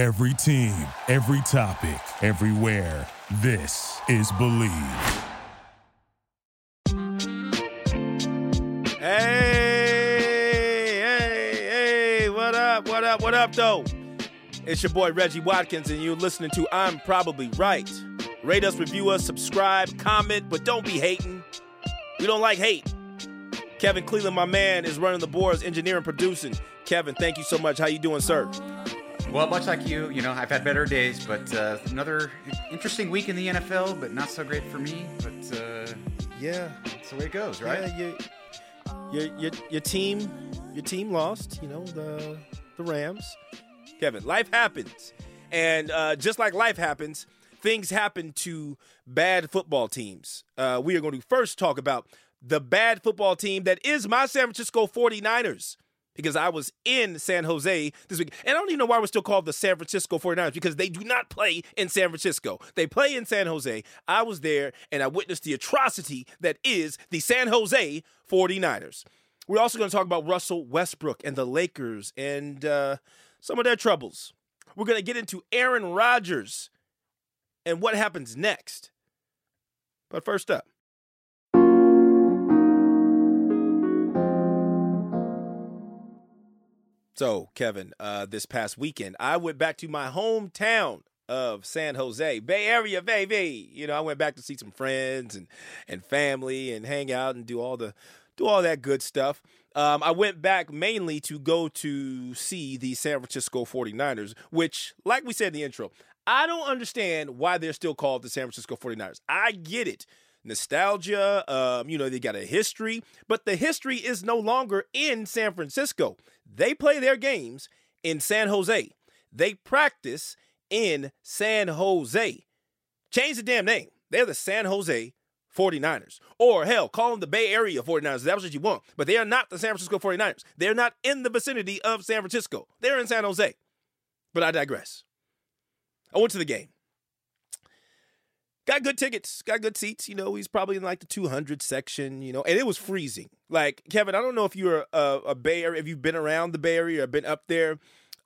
Every team, every topic, everywhere. This is Believe. Hey, hey, hey, what up, what up, what up, though? It's your boy Reggie Watkins, and you're listening to I'm Probably Right. Rate us, review us, subscribe, comment, but don't be hating. We don't like hate. Kevin Cleveland, my man, is running the boards, engineering, producing. Kevin, thank you so much. How you doing, sir? Well, much like you, you know, I've had better days, but uh, another interesting week in the NFL, but not so great for me. But uh, Yeah, that's the way it goes, right? Yeah, your, your your your team your team lost. You know the the Rams. Kevin, life happens, and uh, just like life happens, things happen to bad football teams. Uh, we are going to first talk about the bad football team that is my San Francisco 49ers. Because I was in San Jose this week. And I don't even know why we're still called the San Francisco 49ers because they do not play in San Francisco. They play in San Jose. I was there and I witnessed the atrocity that is the San Jose 49ers. We're also going to talk about Russell Westbrook and the Lakers and uh, some of their troubles. We're going to get into Aaron Rodgers and what happens next. But first up, So, Kevin, uh, this past weekend, I went back to my hometown of San Jose, Bay Area, baby. You know, I went back to see some friends and and family and hang out and do all the do all that good stuff. Um, I went back mainly to go to see the San Francisco 49ers, which, like we said in the intro, I don't understand why they're still called the San Francisco 49ers. I get it nostalgia. Um, you know, they got a history, but the history is no longer in San Francisco. They play their games in San Jose. They practice in San Jose. Change the damn name. They're the San Jose 49ers. Or hell, call them the Bay Area 49ers. That's what you want. But they are not the San Francisco 49ers. They're not in the vicinity of San Francisco. They're in San Jose. But I digress. I went to the game. Got good tickets, got good seats. You know, he's probably in like the 200 section, you know, and it was freezing. Like, Kevin, I don't know if you're a, a Bay Area, if you've been around the Bay Area or been up there.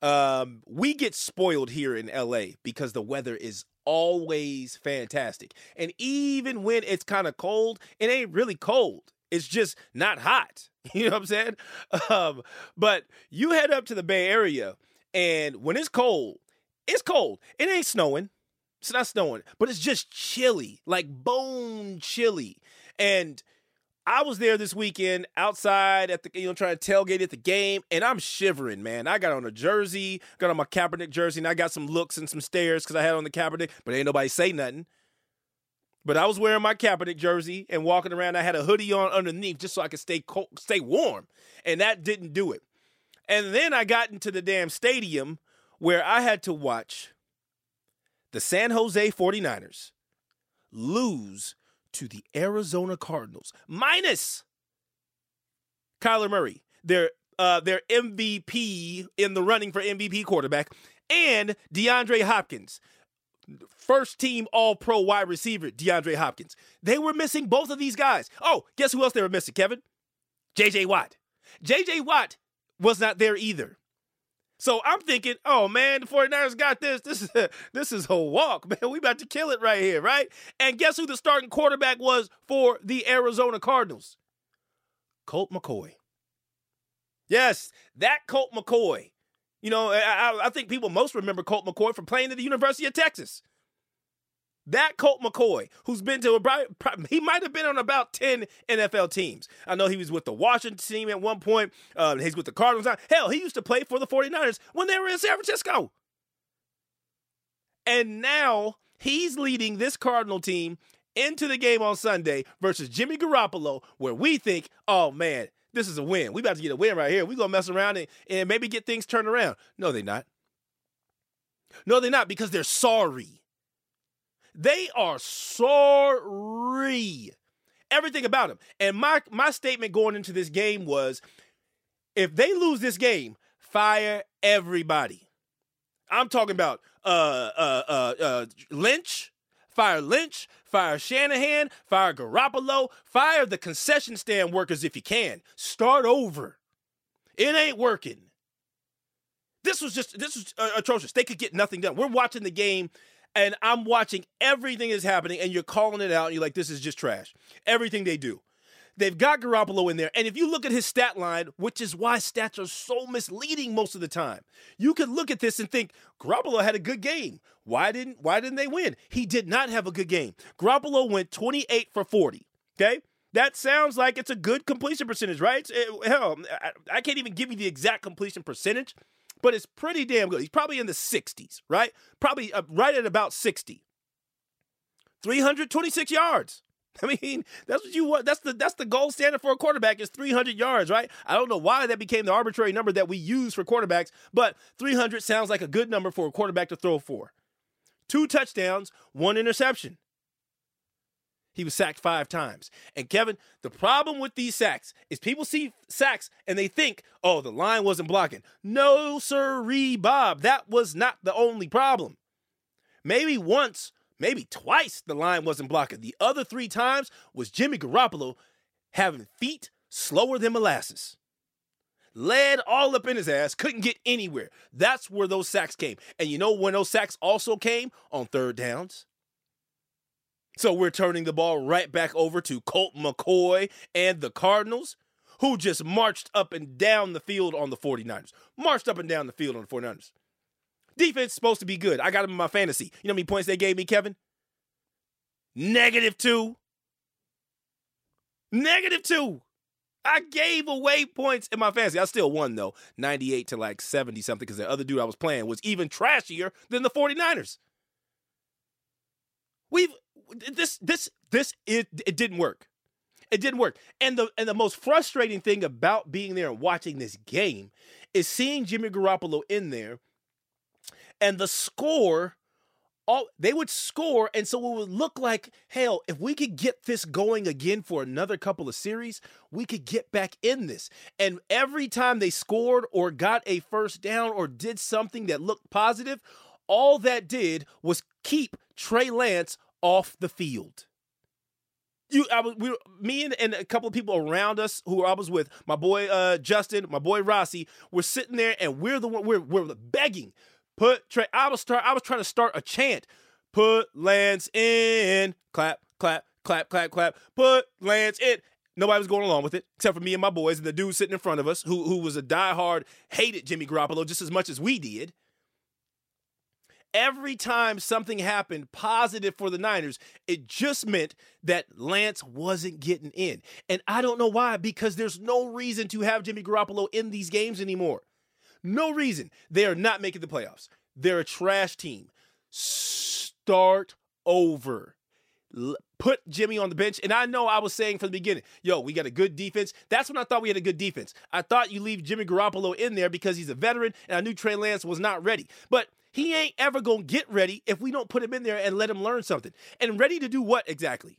Um, we get spoiled here in LA because the weather is always fantastic. And even when it's kind of cold, it ain't really cold. It's just not hot. You know what I'm saying? Um, but you head up to the Bay Area, and when it's cold, it's cold. It ain't snowing. It's not snowing, but it's just chilly, like bone chilly. And I was there this weekend outside at the, you know, trying to tailgate at the game, and I'm shivering, man. I got on a jersey, got on my Kaepernick jersey, and I got some looks and some stares because I had on the Kaepernick, but ain't nobody say nothing. But I was wearing my Kaepernick jersey and walking around. I had a hoodie on underneath just so I could stay cold, stay warm, and that didn't do it. And then I got into the damn stadium where I had to watch the San Jose 49ers lose to the Arizona Cardinals minus Kyler Murray, their uh, their MVP in the running for MVP quarterback, and DeAndre Hopkins, first team All Pro wide receiver DeAndre Hopkins. They were missing both of these guys. Oh, guess who else they were missing, Kevin? JJ Watt. JJ Watt was not there either. So I'm thinking, oh man, the 49ers got this. This is a, this is a walk, man. We about to kill it right here, right? And guess who the starting quarterback was for the Arizona Cardinals? Colt McCoy. Yes, that Colt McCoy. You know, I, I think people most remember Colt McCoy from playing at the University of Texas. That Colt McCoy, who's been to about, he might have been on about 10 NFL teams. I know he was with the Washington team at one point. Uh, he's with the Cardinals. now. Hell, he used to play for the 49ers when they were in San Francisco. And now he's leading this Cardinal team into the game on Sunday versus Jimmy Garoppolo, where we think, oh man, this is a win. We about to get a win right here. We're going to mess around and, and maybe get things turned around. No, they're not. No, they're not because they're sorry. They are sorry. Everything about them. And my my statement going into this game was if they lose this game, fire everybody. I'm talking about uh uh uh, uh Lynch, fire Lynch, fire Shanahan, fire Garoppolo, fire the concession stand workers if you can. Start over. It ain't working. This was just this was uh, atrocious. They could get nothing done. We're watching the game and I'm watching everything that's happening and you're calling it out and you're like this is just trash. Everything they do. They've got Garoppolo in there. And if you look at his stat line, which is why stats are so misleading most of the time, you could look at this and think Garoppolo had a good game. Why didn't why didn't they win? He did not have a good game. Garoppolo went 28 for 40. Okay? That sounds like it's a good completion percentage, right? It, eh, hell, I, I can't even give you the exact completion percentage, but it's pretty damn good. He's probably in the 60s, right? Probably uh, right at about 60. 326 yards. I mean, that's what you want. That's the that's the gold standard for a quarterback is 300 yards, right? I don't know why that became the arbitrary number that we use for quarterbacks, but 300 sounds like a good number for a quarterback to throw for. Two touchdowns, one interception. He was sacked five times. And Kevin, the problem with these sacks is people see sacks and they think, oh, the line wasn't blocking. No, sirree, Bob. That was not the only problem. Maybe once maybe twice the line wasn't blocking. The other three times was Jimmy Garoppolo having feet slower than molasses. Led all up in his ass, couldn't get anywhere. That's where those sacks came. And you know when those sacks also came? On third downs. So we're turning the ball right back over to Colt McCoy and the Cardinals, who just marched up and down the field on the 49ers. Marched up and down the field on the 49ers. Defense supposed to be good. I got them in my fantasy. You know how many points they gave me, Kevin? Negative two. Negative two. I gave away points in my fantasy. I still won though, 98 to like 70 something because the other dude I was playing was even trashier than the 49ers. We've this this this it it didn't work. It didn't work. And the and the most frustrating thing about being there and watching this game is seeing Jimmy Garoppolo in there and the score all they would score and so it would look like hell if we could get this going again for another couple of series we could get back in this and every time they scored or got a first down or did something that looked positive all that did was keep Trey Lance off the field you, I was, we, me and, and, a couple of people around us who I was with, my boy uh, Justin, my boy Rossi, we're sitting there and we're the one we're we're begging Put Trey. I was start. I was trying to start a chant. Put Lance in. Clap, clap, clap, clap, clap. Put Lance in. Nobody was going along with it except for me and my boys and the dude sitting in front of us who who was a diehard hated Jimmy Garoppolo just as much as we did. Every time something happened positive for the Niners, it just meant that Lance wasn't getting in. And I don't know why, because there's no reason to have Jimmy Garoppolo in these games anymore. No reason. They are not making the playoffs. They're a trash team. Start over. Put Jimmy on the bench. And I know I was saying from the beginning, yo, we got a good defense. That's when I thought we had a good defense. I thought you leave Jimmy Garoppolo in there because he's a veteran and I knew Trey Lance was not ready. But he ain't ever going to get ready if we don't put him in there and let him learn something. And ready to do what exactly?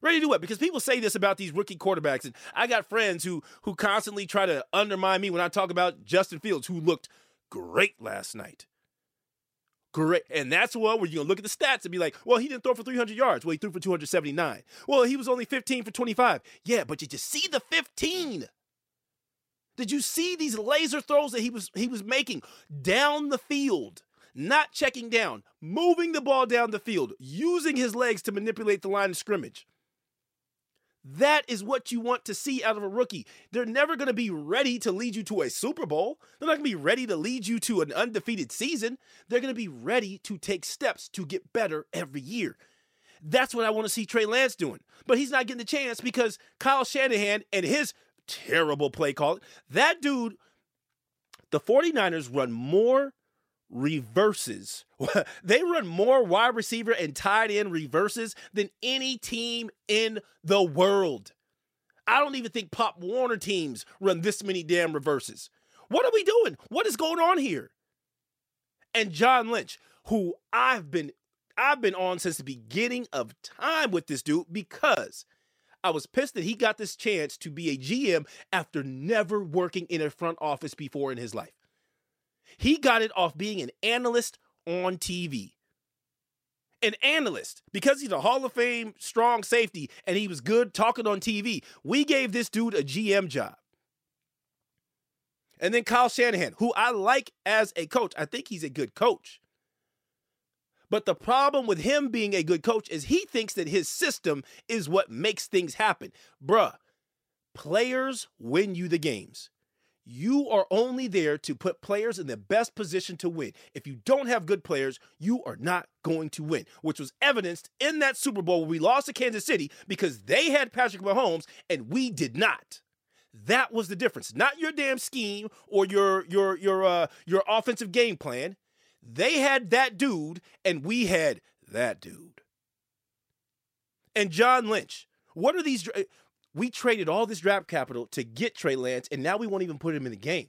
Ready to do what? Because people say this about these rookie quarterbacks, and I got friends who who constantly try to undermine me when I talk about Justin Fields, who looked great last night. Great. And that's what where you're gonna look at the stats and be like, well, he didn't throw for 300 yards. Well, he threw for 279. Well, he was only 15 for 25. Yeah, but did you see the 15? Did you see these laser throws that he was he was making down the field? Not checking down, moving the ball down the field, using his legs to manipulate the line of scrimmage. That is what you want to see out of a rookie. They're never going to be ready to lead you to a Super Bowl. They're not going to be ready to lead you to an undefeated season. They're going to be ready to take steps to get better every year. That's what I want to see Trey Lance doing. But he's not getting the chance because Kyle Shanahan and his terrible play call, that dude, the 49ers run more reverses. they run more wide receiver and tight end reverses than any team in the world. I don't even think Pop Warner teams run this many damn reverses. What are we doing? What is going on here? And John Lynch, who I've been I've been on since the beginning of time with this dude because I was pissed that he got this chance to be a GM after never working in a front office before in his life. He got it off being an analyst on TV. An analyst, because he's a Hall of Fame strong safety and he was good talking on TV, we gave this dude a GM job. And then Kyle Shanahan, who I like as a coach. I think he's a good coach. But the problem with him being a good coach is he thinks that his system is what makes things happen. Bruh, players win you the games. You are only there to put players in the best position to win. If you don't have good players, you are not going to win, which was evidenced in that Super Bowl where we lost to Kansas City because they had Patrick Mahomes and we did not. That was the difference. Not your damn scheme or your your your uh your offensive game plan. They had that dude and we had that dude. And John Lynch. What are these we traded all this draft capital to get Trey Lance, and now we won't even put him in the game.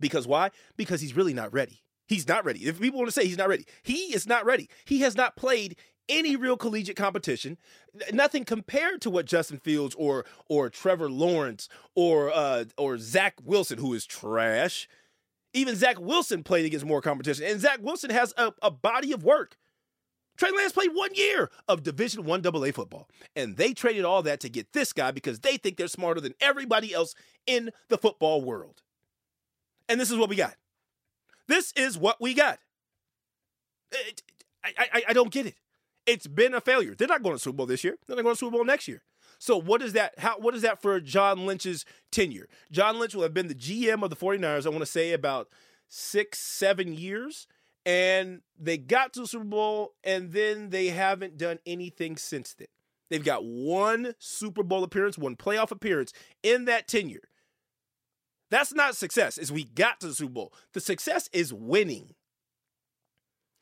Because why? Because he's really not ready. He's not ready. If people want to say he's not ready, he is not ready. He has not played any real collegiate competition. Nothing compared to what Justin Fields or or Trevor Lawrence or uh, or Zach Wilson, who is trash. Even Zach Wilson played against more competition, and Zach Wilson has a, a body of work Trey Lance played one year of Division One AA football, and they traded all that to get this guy because they think they're smarter than everybody else in the football world. And this is what we got. This is what we got. It, I, I, I don't get it. It's been a failure. They're not going to Super Bowl this year. They're not going to Super Bowl next year. So what is that? How what is that for John Lynch's tenure? John Lynch will have been the GM of the 49ers, I want to say about six, seven years and they got to the Super Bowl, and then they haven't done anything since then. They've got one Super Bowl appearance, one playoff appearance in that tenure. That's not success, is we got to the Super Bowl. The success is winning.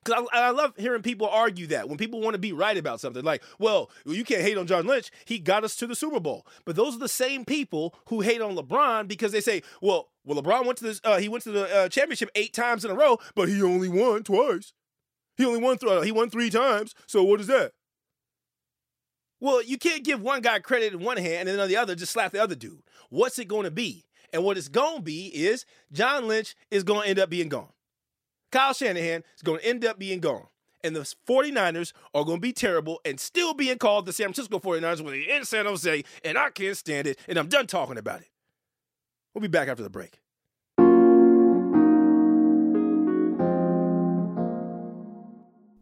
Because I, I, love hearing people argue that when people want to be right about something, like, well, you can't hate on John Lynch. He got us to the Super Bowl. But those are the same people who hate on LeBron because they say, well, well, LeBron went to this, uh, he went to the uh, championship eight times in a row, but he only won twice. He only won, th- he won three times. So what is that? Well, you can't give one guy credit in one hand and then on the other just slap the other dude. What's it going to be? And what it's going to be is John Lynch is going to end up being gone. Kyle Shanahan is going to end up being gone. And the 49ers are going to be terrible and still being called the San Francisco 49ers when they're in San Jose, and I can't stand it, and I'm done talking about it. We'll be back after the break.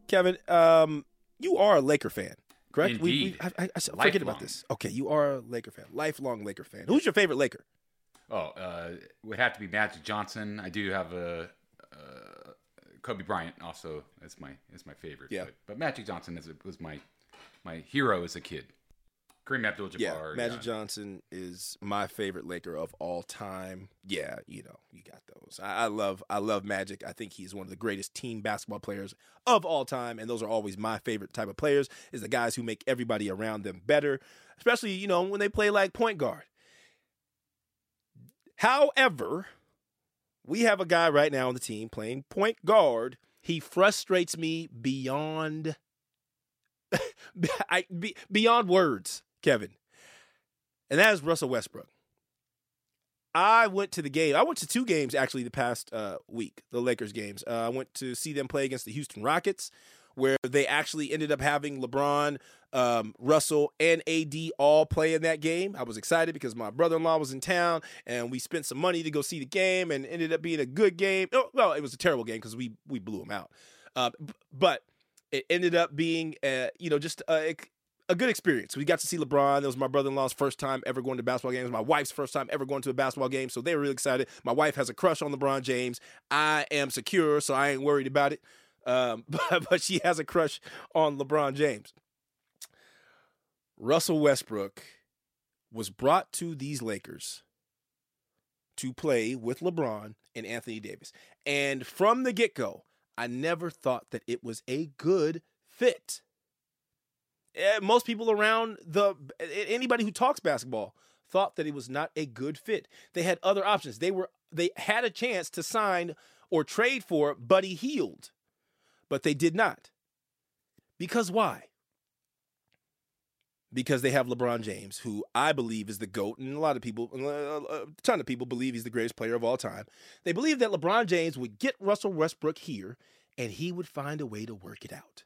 Kevin, um, you are a Laker fan, correct? Indeed. We, we, I, I, I forget about this. Okay, you are a Laker fan, lifelong Laker fan. Who's your favorite Laker? Oh, uh, it would have to be Magic Johnson. I do have a Kobe Bryant also is my is my favorite. Yeah. But, but Magic Johnson is, was my my hero as a kid. Kareem Abdul-Jabbar. Yeah, Magic yeah. Johnson is my favorite Laker of all time. Yeah, you know, you got those. I, I love I love Magic. I think he's one of the greatest team basketball players of all time, and those are always my favorite type of players. Is the guys who make everybody around them better, especially you know when they play like point guard. However, we have a guy right now on the team playing point guard. He frustrates me beyond I, be, beyond words, Kevin. And that is Russell Westbrook. I went to the game. I went to two games actually the past uh, week, the Lakers games. Uh, I went to see them play against the Houston Rockets where they actually ended up having LeBron, um, Russell, and AD all play in that game. I was excited because my brother in law was in town and we spent some money to go see the game and ended up being a good game. Oh, well, it was a terrible game because we we blew them out. Uh, but it ended up being, uh, you know, just a, a good experience. We got to see LeBron. That was my brother in law's first time ever going to basketball games. My wife's first time ever going to a basketball game. So they were really excited. My wife has a crush on LeBron James. I am secure, so I ain't worried about it. Um, but, but she has a crush on LeBron James. Russell Westbrook was brought to these Lakers to play with LeBron and Anthony Davis. And from the get go, I never thought that it was a good fit. Eh, most people around the anybody who talks basketball thought that it was not a good fit. They had other options. They were they had a chance to sign or trade for Buddy Hield but they did not. Because why? Because they have LeBron James, who I believe is the GOAT, and a lot of people, uh, a ton of people believe he's the greatest player of all time. They believe that LeBron James would get Russell Westbrook here and he would find a way to work it out.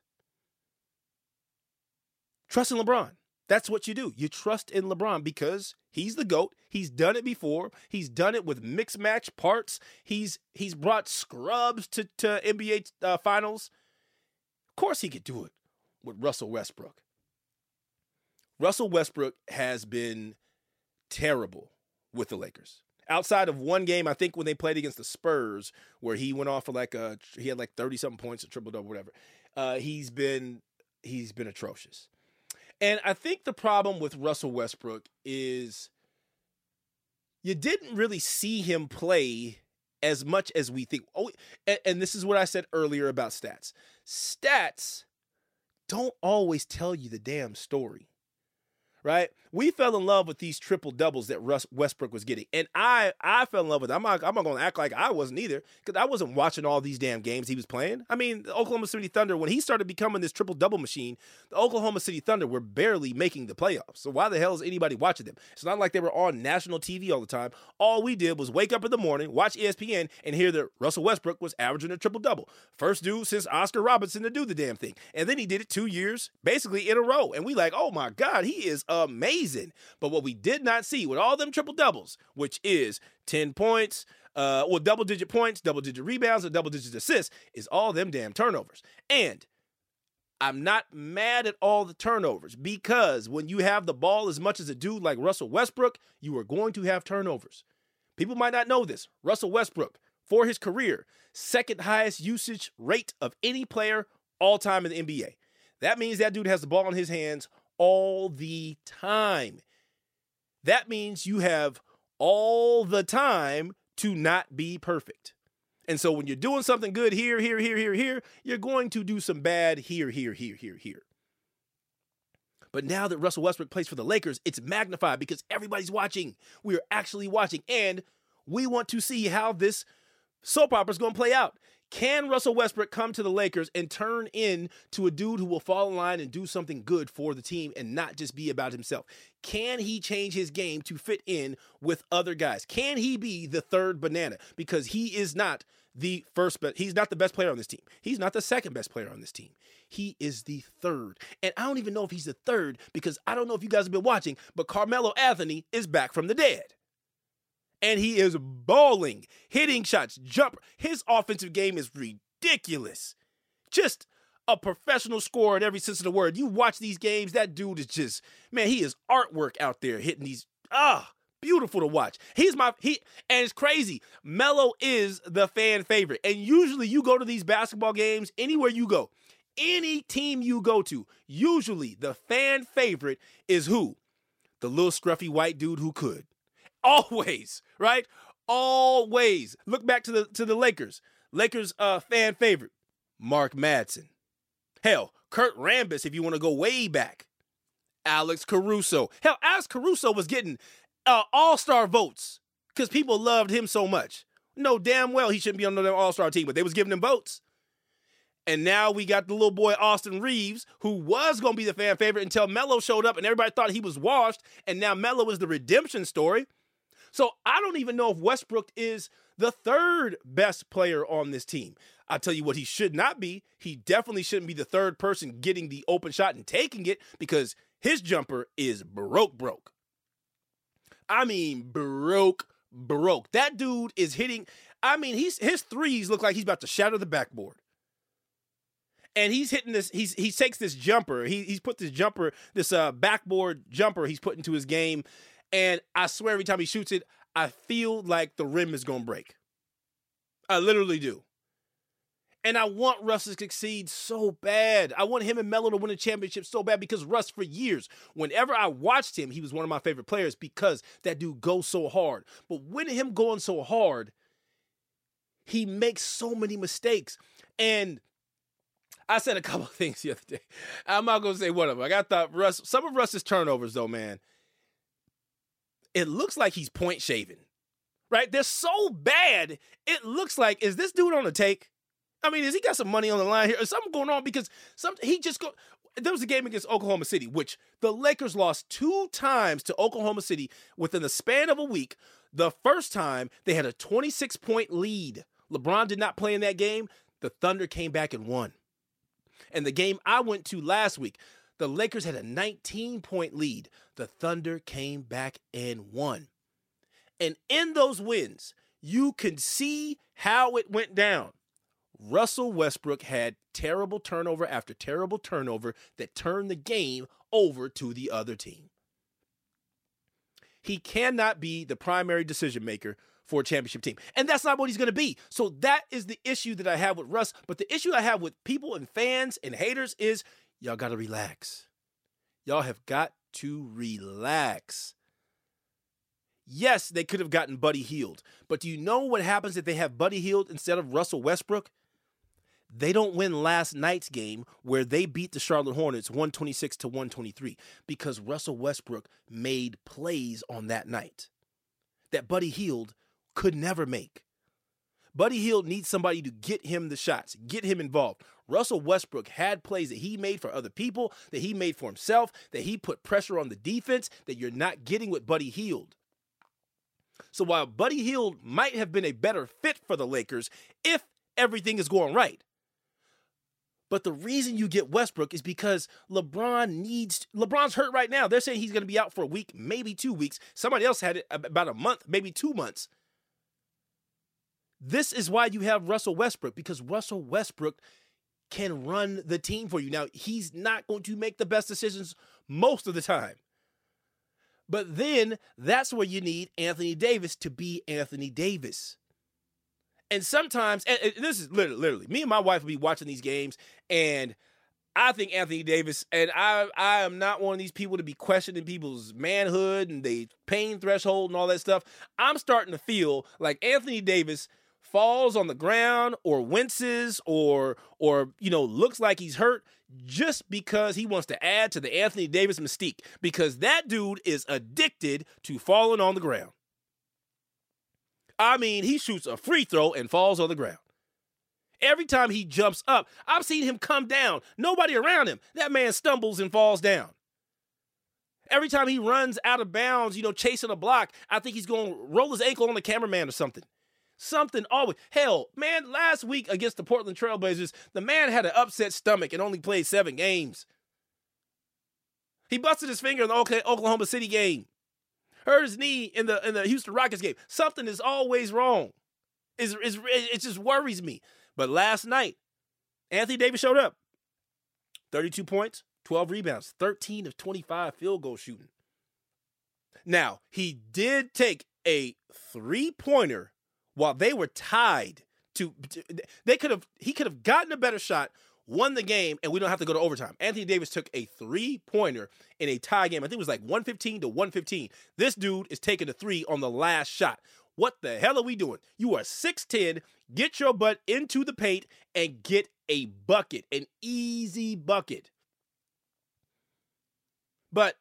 Trust in LeBron. That's what you do. You trust in LeBron because he's the GOAT. He's done it before. He's done it with mixed match parts. He's he's brought scrubs to, to NBA uh, finals. Of course he could do it with Russell Westbrook. Russell Westbrook has been terrible with the Lakers. Outside of one game, I think when they played against the Spurs, where he went off for like a he had like 30 something points, a triple double, whatever. Uh, he's been he's been atrocious. And I think the problem with Russell Westbrook is you didn't really see him play as much as we think. Oh, and, and this is what I said earlier about stats. Stats don't always tell you the damn story right? We fell in love with these triple doubles that Russ Westbrook was getting, and I I fell in love with. Them. I'm not I'm not going to act like I wasn't either because I wasn't watching all these damn games he was playing. I mean, the Oklahoma City Thunder when he started becoming this triple double machine, the Oklahoma City Thunder were barely making the playoffs. So why the hell is anybody watching them? It's not like they were on national TV all the time. All we did was wake up in the morning, watch ESPN, and hear that Russell Westbrook was averaging a triple double. First dude since Oscar Robertson to do the damn thing, and then he did it two years basically in a row, and we like, oh my god, he is amazing. But what we did not see with all them triple doubles, which is 10 points, uh, well, double digit points, double digit rebounds, and double digit assists, is all them damn turnovers. And I'm not mad at all the turnovers because when you have the ball as much as a dude like Russell Westbrook, you are going to have turnovers. People might not know this. Russell Westbrook, for his career, second highest usage rate of any player all time in the NBA. That means that dude has the ball in his hands all the time. That means you have all the time to not be perfect. And so when you're doing something good here, here, here, here, here, you're going to do some bad here, here, here, here, here. But now that Russell Westbrook plays for the Lakers, it's magnified because everybody's watching. We are actually watching. And we want to see how this soap opera is going to play out. Can Russell Westbrook come to the Lakers and turn in to a dude who will fall in line and do something good for the team and not just be about himself? Can he change his game to fit in with other guys? Can he be the third banana? Because he is not the first, but he's not the best player on this team. He's not the second best player on this team. He is the third. And I don't even know if he's the third because I don't know if you guys have been watching, but Carmelo Anthony is back from the dead and he is balling, hitting shots, jump. His offensive game is ridiculous. Just a professional scorer in every sense of the word. You watch these games, that dude is just, man, he is artwork out there hitting these. Ah, beautiful to watch. He's my he and it's crazy. Melo is the fan favorite. And usually you go to these basketball games anywhere you go. Any team you go to, usually the fan favorite is who? The little scruffy white dude who could. Always, right? Always. Look back to the to the Lakers. Lakers uh fan favorite, Mark Madsen. Hell, Kurt Rambis, if you want to go way back. Alex Caruso. Hell, Alex Caruso was getting uh, all-star votes because people loved him so much. No, damn well he shouldn't be on the all-star team, but they was giving him votes. And now we got the little boy Austin Reaves, who was going to be the fan favorite until Melo showed up and everybody thought he was washed. And now Melo is the redemption story. So I don't even know if Westbrook is the third best player on this team. I tell you what, he should not be. He definitely shouldn't be the third person getting the open shot and taking it because his jumper is broke, broke. I mean, broke, broke. That dude is hitting. I mean, he's his threes look like he's about to shatter the backboard. And he's hitting this. He's he takes this jumper. He he's put this jumper, this uh backboard jumper. He's put into his game, and I swear every time he shoots it, I feel like the rim is going to break. I literally do. And I want Russ to succeed so bad. I want him and Melo to win a championship so bad because Russ, for years, whenever I watched him, he was one of my favorite players because that dude goes so hard. But with him going so hard, he makes so many mistakes. And I said a couple things the other day. I'm not going to say one of them. Like I thought Russ, some of Russ's turnovers, though, man, it looks like he's point shaving, right? They're so bad. It looks like, is this dude on the take? I mean, has he got some money on the line here? Is something going on? Because some he just go. There was a game against Oklahoma City, which the Lakers lost two times to Oklahoma City within the span of a week. The first time they had a 26 point lead. LeBron did not play in that game. The Thunder came back and won. And the game I went to last week, The Lakers had a 19 point lead. The Thunder came back and won. And in those wins, you can see how it went down. Russell Westbrook had terrible turnover after terrible turnover that turned the game over to the other team. He cannot be the primary decision maker for a championship team. And that's not what he's going to be. So that is the issue that I have with Russ. But the issue I have with people and fans and haters is y'all got to relax. Y'all have got to relax. Yes, they could have gotten Buddy Hield. But do you know what happens if they have Buddy Hield instead of Russell Westbrook? They don't win last night's game where they beat the Charlotte Hornets 126 to 123 because Russell Westbrook made plays on that night that Buddy Hield could never make. Buddy Hield needs somebody to get him the shots, get him involved. Russell Westbrook had plays that he made for other people, that he made for himself, that he put pressure on the defense that you're not getting with Buddy Hield. So while Buddy Hield might have been a better fit for the Lakers if everything is going right, but the reason you get Westbrook is because LeBron needs LeBron's hurt right now. They're saying he's going to be out for a week, maybe 2 weeks. Somebody else had it about a month, maybe 2 months. This is why you have Russell Westbrook because Russell Westbrook can run the team for you. Now, he's not going to make the best decisions most of the time. But then that's where you need Anthony Davis to be Anthony Davis. And sometimes, and, this is literally, literally, me and my wife will be watching these games, and I think Anthony Davis, and I, I am not one of these people to be questioning people's manhood and the pain threshold and all that stuff. I'm starting to feel like Anthony Davis falls on the ground or winces or or you know looks like he's hurt just because he wants to add to the Anthony Davis mystique because that dude is addicted to falling on the ground. I mean, he shoots a free throw and falls on the ground. Every time he jumps up, I've seen him come down. Nobody around him. That man stumbles and falls down. Every time he runs out of bounds, you know, chasing a block, I think he's going to roll his ankle on the cameraman or something. Something always. Hell, man, last week against the Portland Trailblazers, the man had an upset stomach and only played seven games. He busted his finger in the Oklahoma City game. Hurt his knee in the in the Houston Rockets game. Something is always wrong. It's, it's, it just worries me. But last night, Anthony Davis showed up. 32 points, 12 rebounds, 13 of 25 field goal shooting. Now, he did take a three pointer while they were tied to, to they could have he could have gotten a better shot won the game and we don't have to go to overtime. Anthony Davis took a three pointer in a tie game. I think it was like 115 to 115. This dude is taking a three on the last shot. What the hell are we doing? You are 6'10. Get your butt into the paint and get a bucket, an easy bucket. But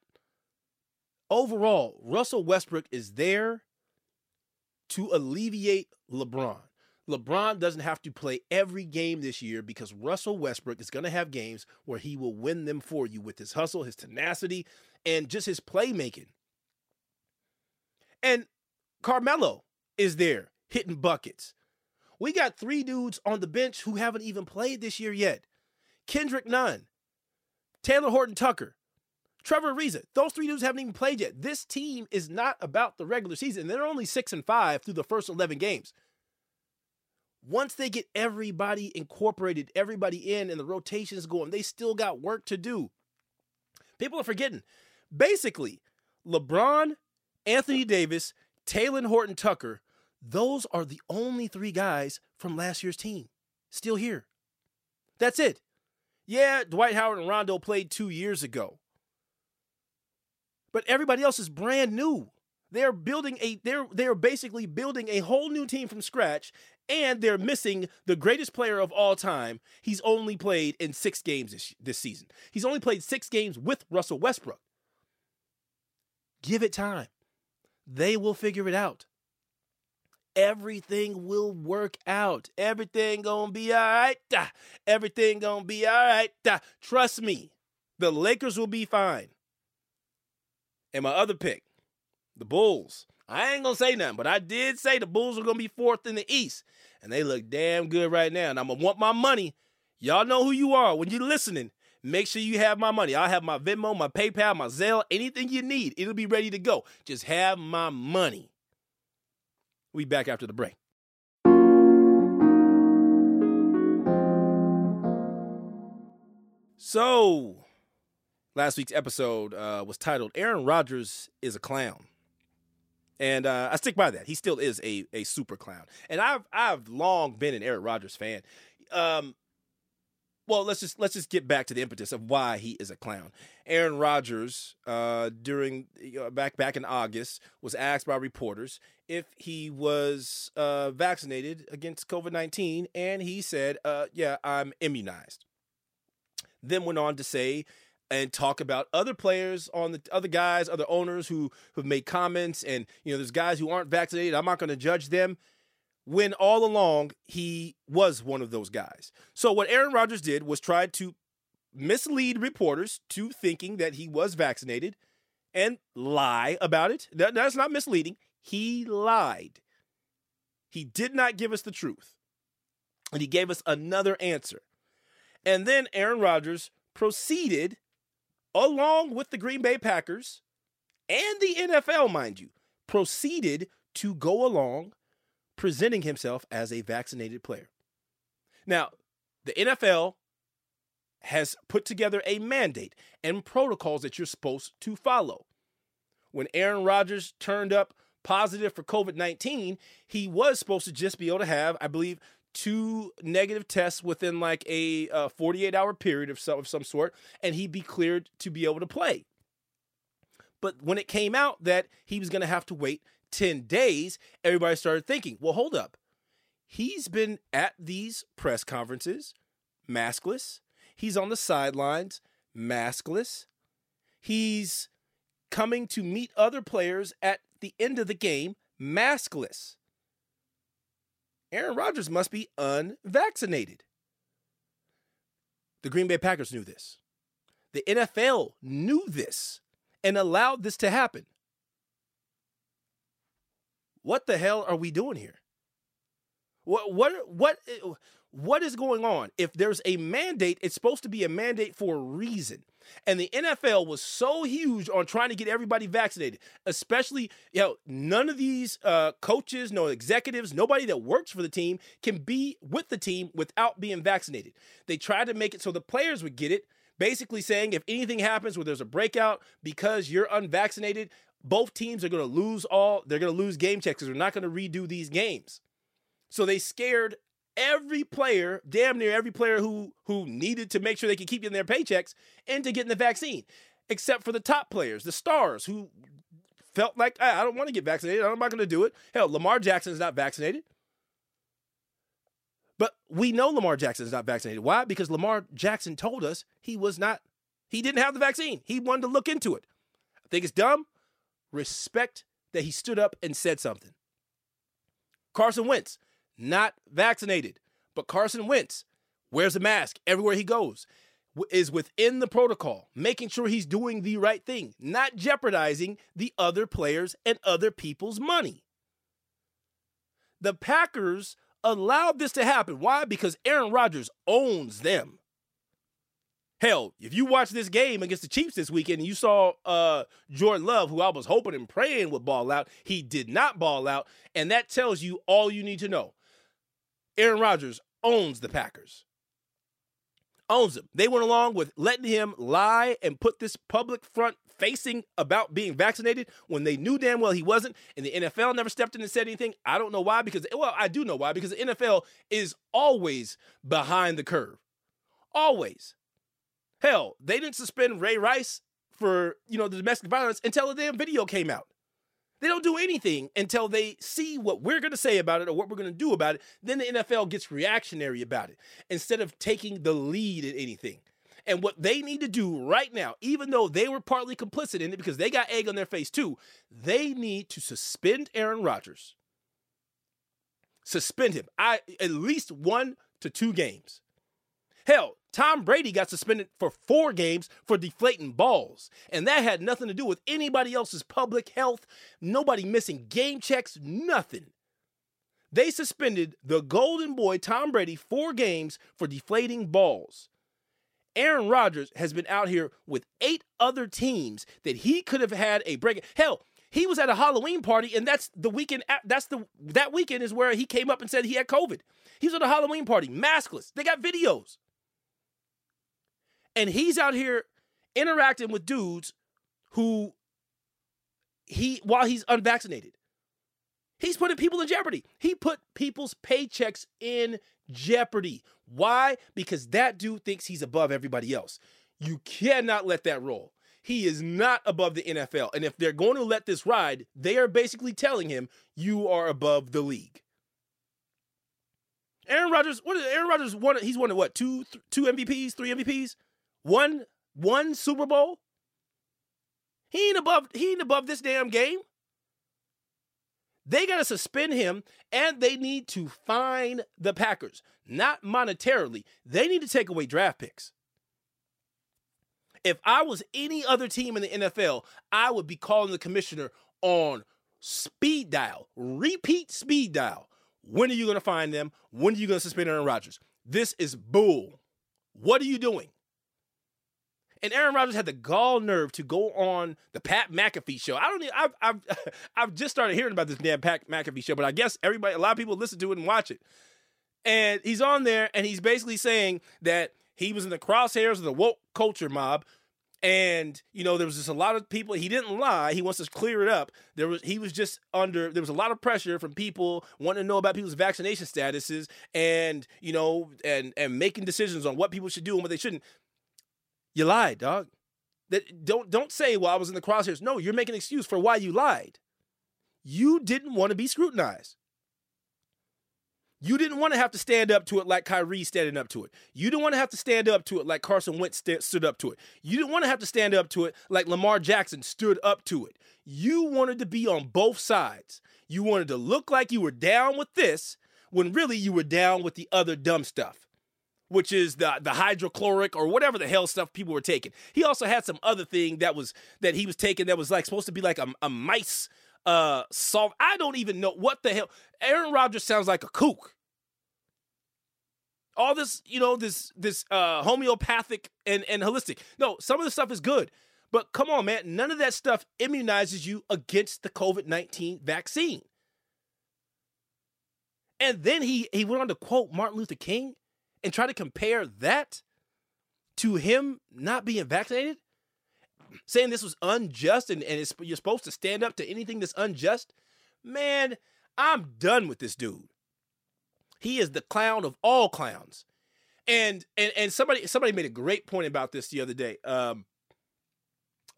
overall, Russell Westbrook is there to alleviate LeBron. LeBron doesn't have to play every game this year because Russell Westbrook is going to have games where he will win them for you with his hustle, his tenacity, and just his playmaking. And Carmelo is there hitting buckets. We got three dudes on the bench who haven't even played this year yet Kendrick Nunn, Talen Horton Tucker, Trevor Ariza. Those three dudes haven't even played yet. This team is not about the regular season. They're only six and five through the first 11 games. Once they get everybody incorporated, everybody in, and the rotations going, they still got work to do. People are forgetting. Basically, LeBron, Anthony Davis, Talen Horton Tucker, those are the only three guys from last year's team still here. That's it. Yeah, Dwight Howard and Rondo played two years ago. But everybody else is brand new. They're building a they're they're basically building a whole new team from scratch and they're missing the greatest player of all time. He's only played in 6 games this, this season. He's only played 6 games with Russell Westbrook. Give it time. They will figure it out. Everything will work out. Everything gonna be all right. Everything gonna be all right. Trust me, the Lakers will be fine. And my other pick, the Bulls. I ain't gonna say nothing, but I did say the Bulls are gonna be fourth in the East, and they look damn good right now. And I'm gonna want my money. Y'all know who you are when you're listening. Make sure you have my money. I'll have my Venmo, my PayPal, my Zelle, anything you need. It'll be ready to go. Just have my money. We back after the break. So, last week's episode uh, was titled "Aaron Rodgers is a clown," and uh, I stick by that. He still is a a super clown, and I've I've long been an Aaron Rodgers fan. Um, well, let's just let's just get back to the impetus of why he is a clown. Aaron Rodgers, uh, during uh, back back in August, was asked by reporters if he was uh, vaccinated against COVID nineteen, and he said, uh, "Yeah, I'm immunized." Then went on to say and talk about other players on the other guys, other owners who who've made comments, and you know, there's guys who aren't vaccinated. I'm not going to judge them. When all along he was one of those guys. So what Aaron Rodgers did was try to mislead reporters to thinking that he was vaccinated and lie about it. That, that's not misleading. He lied. He did not give us the truth. And he gave us another answer. And then Aaron Rodgers proceeded, along with the Green Bay Packers and the NFL, mind you, proceeded to go along presenting himself as a vaccinated player. Now, the NFL has put together a mandate and protocols that you're supposed to follow. When Aaron Rodgers turned up positive for COVID 19, he was supposed to just be able to have, I believe, two negative tests within like a uh, 48 hour period of some, of some sort, and he'd be cleared to be able to play. But when it came out that he was going to have to wait 10 days, everybody started thinking, well, hold up. He's been at these press conferences maskless. He's on the sidelines maskless. He's coming to meet other players at the end of the game maskless. Aaron Rodgers must be unvaccinated. The Green Bay Packers knew this. The NFL knew this and allowed this to happen. What the hell are we doing here? What what what what is going on? If there's a mandate, it's supposed to be a mandate for a reason. And the NFL was so huge on trying to get everybody vaccinated, especially, you know, none of these uh, coaches, no executives, nobody that works for the team can be with the team without being vaccinated. They tried to make it so the players would get it, basically saying if anything happens where there's a breakout because you're unvaccinated, both teams are going to lose all, they're going to lose game checks because they're not going to redo these games. So they scared every player, damn near every player who who needed to make sure they could keep getting their paychecks into getting the vaccine, except for the top players, the stars who felt like ah, I don't want to get vaccinated. I'm not going to do it. Hell, Lamar Jackson is not vaccinated. But we know Lamar Jackson is not vaccinated. Why? Because Lamar Jackson told us he was not, he didn't have the vaccine. He wanted to look into it. I think it's dumb. Respect that he stood up and said something. Carson Wentz, not vaccinated. But Carson Wentz wears a mask everywhere he goes, is within the protocol, making sure he's doing the right thing, not jeopardizing the other players and other people's money. The Packers allowed this to happen. Why? Because Aaron Rodgers owns them. Hell, if you watch this game against the Chiefs this weekend and you saw uh, Jordan Love, who I was hoping and praying would ball out, he did not ball out. And that tells you all you need to know. Aaron Rodgers owns the Packers. Owns them. They went along with letting him lie and put this public front facing about being vaccinated when they knew damn well he wasn't. And the NFL never stepped in and said anything. I don't know why, because, well, I do know why, because the NFL is always behind the curve. Always. Hell, they didn't suspend Ray Rice for, you know, the domestic violence until the damn video came out. They don't do anything until they see what we're going to say about it or what we're going to do about it. Then the NFL gets reactionary about it instead of taking the lead in anything. And what they need to do right now, even though they were partly complicit in it because they got egg on their face too, they need to suspend Aaron Rodgers. Suspend him. I at least one to two games. Hell, Tom Brady got suspended for four games for deflating balls. And that had nothing to do with anybody else's public health, nobody missing game checks, nothing. They suspended the golden boy Tom Brady four games for deflating balls. Aaron Rodgers has been out here with eight other teams that he could have had a break. Hell, he was at a Halloween party, and that's the weekend. That's the that weekend is where he came up and said he had COVID. He was at a Halloween party, maskless. They got videos, and he's out here interacting with dudes who he while he's unvaccinated. He's putting people in jeopardy. He put people's paychecks in jeopardy. Why? Because that dude thinks he's above everybody else. You cannot let that roll. He is not above the NFL. And if they're going to let this ride, they are basically telling him you are above the league. Aaron Rodgers, what is Aaron Rodgers won? He's won what? Two, th- two MVPs, three MVPs, one, one Super Bowl. He ain't above. He ain't above this damn game. They got to suspend him and they need to fine the Packers, not monetarily. They need to take away draft picks. If I was any other team in the NFL, I would be calling the commissioner on speed dial, repeat speed dial. When are you going to find them? When are you going to suspend Aaron Rodgers? This is bull. What are you doing? And Aaron Rodgers had the gall nerve to go on the Pat McAfee show. I don't. Even, I've I've I've just started hearing about this damn Pat McAfee show, but I guess everybody, a lot of people listen to it and watch it. And he's on there, and he's basically saying that he was in the crosshairs of the woke culture mob. And you know there was just a lot of people. He didn't lie. He wants to clear it up. There was he was just under. There was a lot of pressure from people wanting to know about people's vaccination statuses, and you know, and and making decisions on what people should do and what they shouldn't. You lied, dog. That don't don't say, well, I was in the crosshairs. No, you're making an excuse for why you lied. You didn't want to be scrutinized. You didn't want to have to stand up to it like Kyrie standing up to it. You didn't want to have to stand up to it like Carson Wentz st- stood up to it. You didn't want to have to stand up to it like Lamar Jackson stood up to it. You wanted to be on both sides. You wanted to look like you were down with this when really you were down with the other dumb stuff which is the the hydrochloric or whatever the hell stuff people were taking. He also had some other thing that was that he was taking that was like supposed to be like a, a mice uh salt. I don't even know what the hell. Aaron Rodgers sounds like a kook. All this, you know, this this uh homeopathic and and holistic. No, some of the stuff is good. But come on, man, none of that stuff immunizes you against the COVID-19 vaccine. And then he he went on to quote Martin Luther King and try to compare that to him not being vaccinated, saying this was unjust and, and you're supposed to stand up to anything that's unjust, man, I'm done with this dude. He is the clown of all clowns. And and and somebody somebody made a great point about this the other day. Um,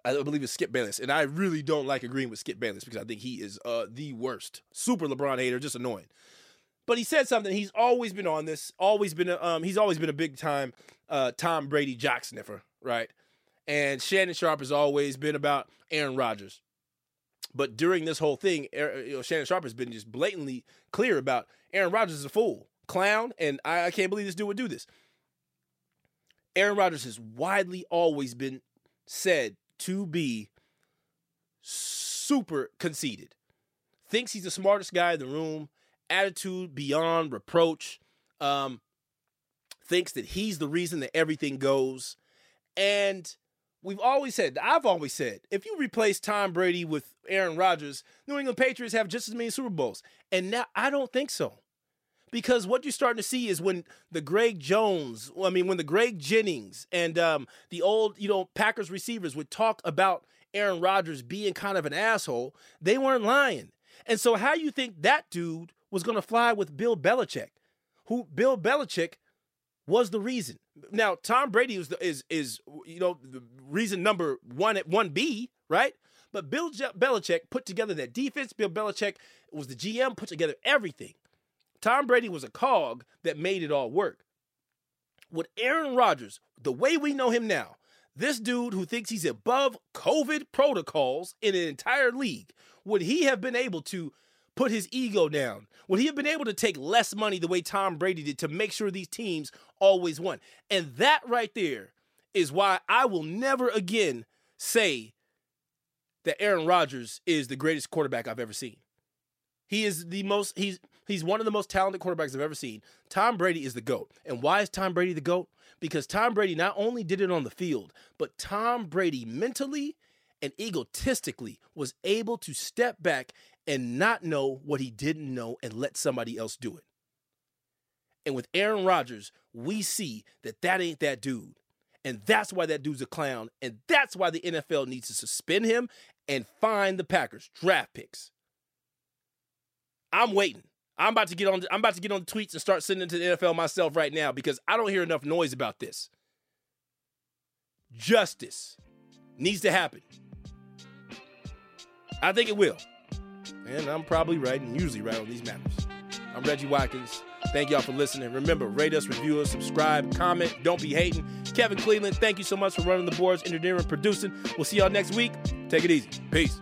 I believe it's Skip Bayless, and I really don't like agreeing with Skip Bayless because I think he is uh, the worst, super LeBron hater, just annoying. But he said something. He's always been on this. Always been a, um. He's always been a big time uh Tom Brady jock sniffer, right? And Shannon Sharpe has always been about Aaron Rodgers. But during this whole thing, you know, Shannon Sharpe has been just blatantly clear about Aaron Rodgers is a fool, clown, and I, I can't believe this dude would do this. Aaron Rodgers has widely always been said to be super conceited. Thinks he's the smartest guy in the room, attitude beyond reproach, um, thinks that he's the reason that everything goes. And we've always said, I've always said, if you replace Tom Brady with Aaron Rodgers, New England Patriots have just as many Super Bowls. And now I don't think so. Because what you're starting to see is when the Greg Jones, I mean, when the Greg Jennings and um, the old, you know, Packers receivers would talk about Aaron Rodgers being kind of an asshole, they weren't lying. And so, how you think that dude was going to fly with Bill Belichick, who Bill Belichick was the reason. Now, Tom Brady is the, is is you know the reason number one at one B, right? But Bill Je- Belichick put together that defense. Bill Belichick was the GM, put together everything. Tom Brady was a cog that made it all work. With Aaron Rodgers, the way we know him now, this dude who thinks he's above COVID protocols in an entire league, would he have been able to put his ego down? Would he have been able to take less money the way Tom Brady did to make sure these teams always won? And that right there is why I will never again say that Aaron Rodgers is the greatest quarterback I've ever seen. He is the most he's He's one of the most talented quarterbacks I've ever seen. Tom Brady is the GOAT. And why is Tom Brady the GOAT? Because Tom Brady not only did it on the field, but Tom Brady mentally and egotistically was able to step back and not know what he didn't know and let somebody else do it. And with Aaron Rodgers, we see that that ain't that dude. And that's why that dude's a clown. And that's why the NFL needs to suspend him and find the Packers draft picks. I'm waiting. I'm about to get on. I'm about to get on the tweets and start sending to the NFL myself right now because I don't hear enough noise about this. Justice needs to happen. I think it will, and I'm probably right and usually right on these matters. I'm Reggie Watkins. Thank y'all for listening. Remember, rate us, review us, subscribe, comment. Don't be hating. Kevin Cleveland, thank you so much for running the boards, engineering, producing. We'll see y'all next week. Take it easy. Peace.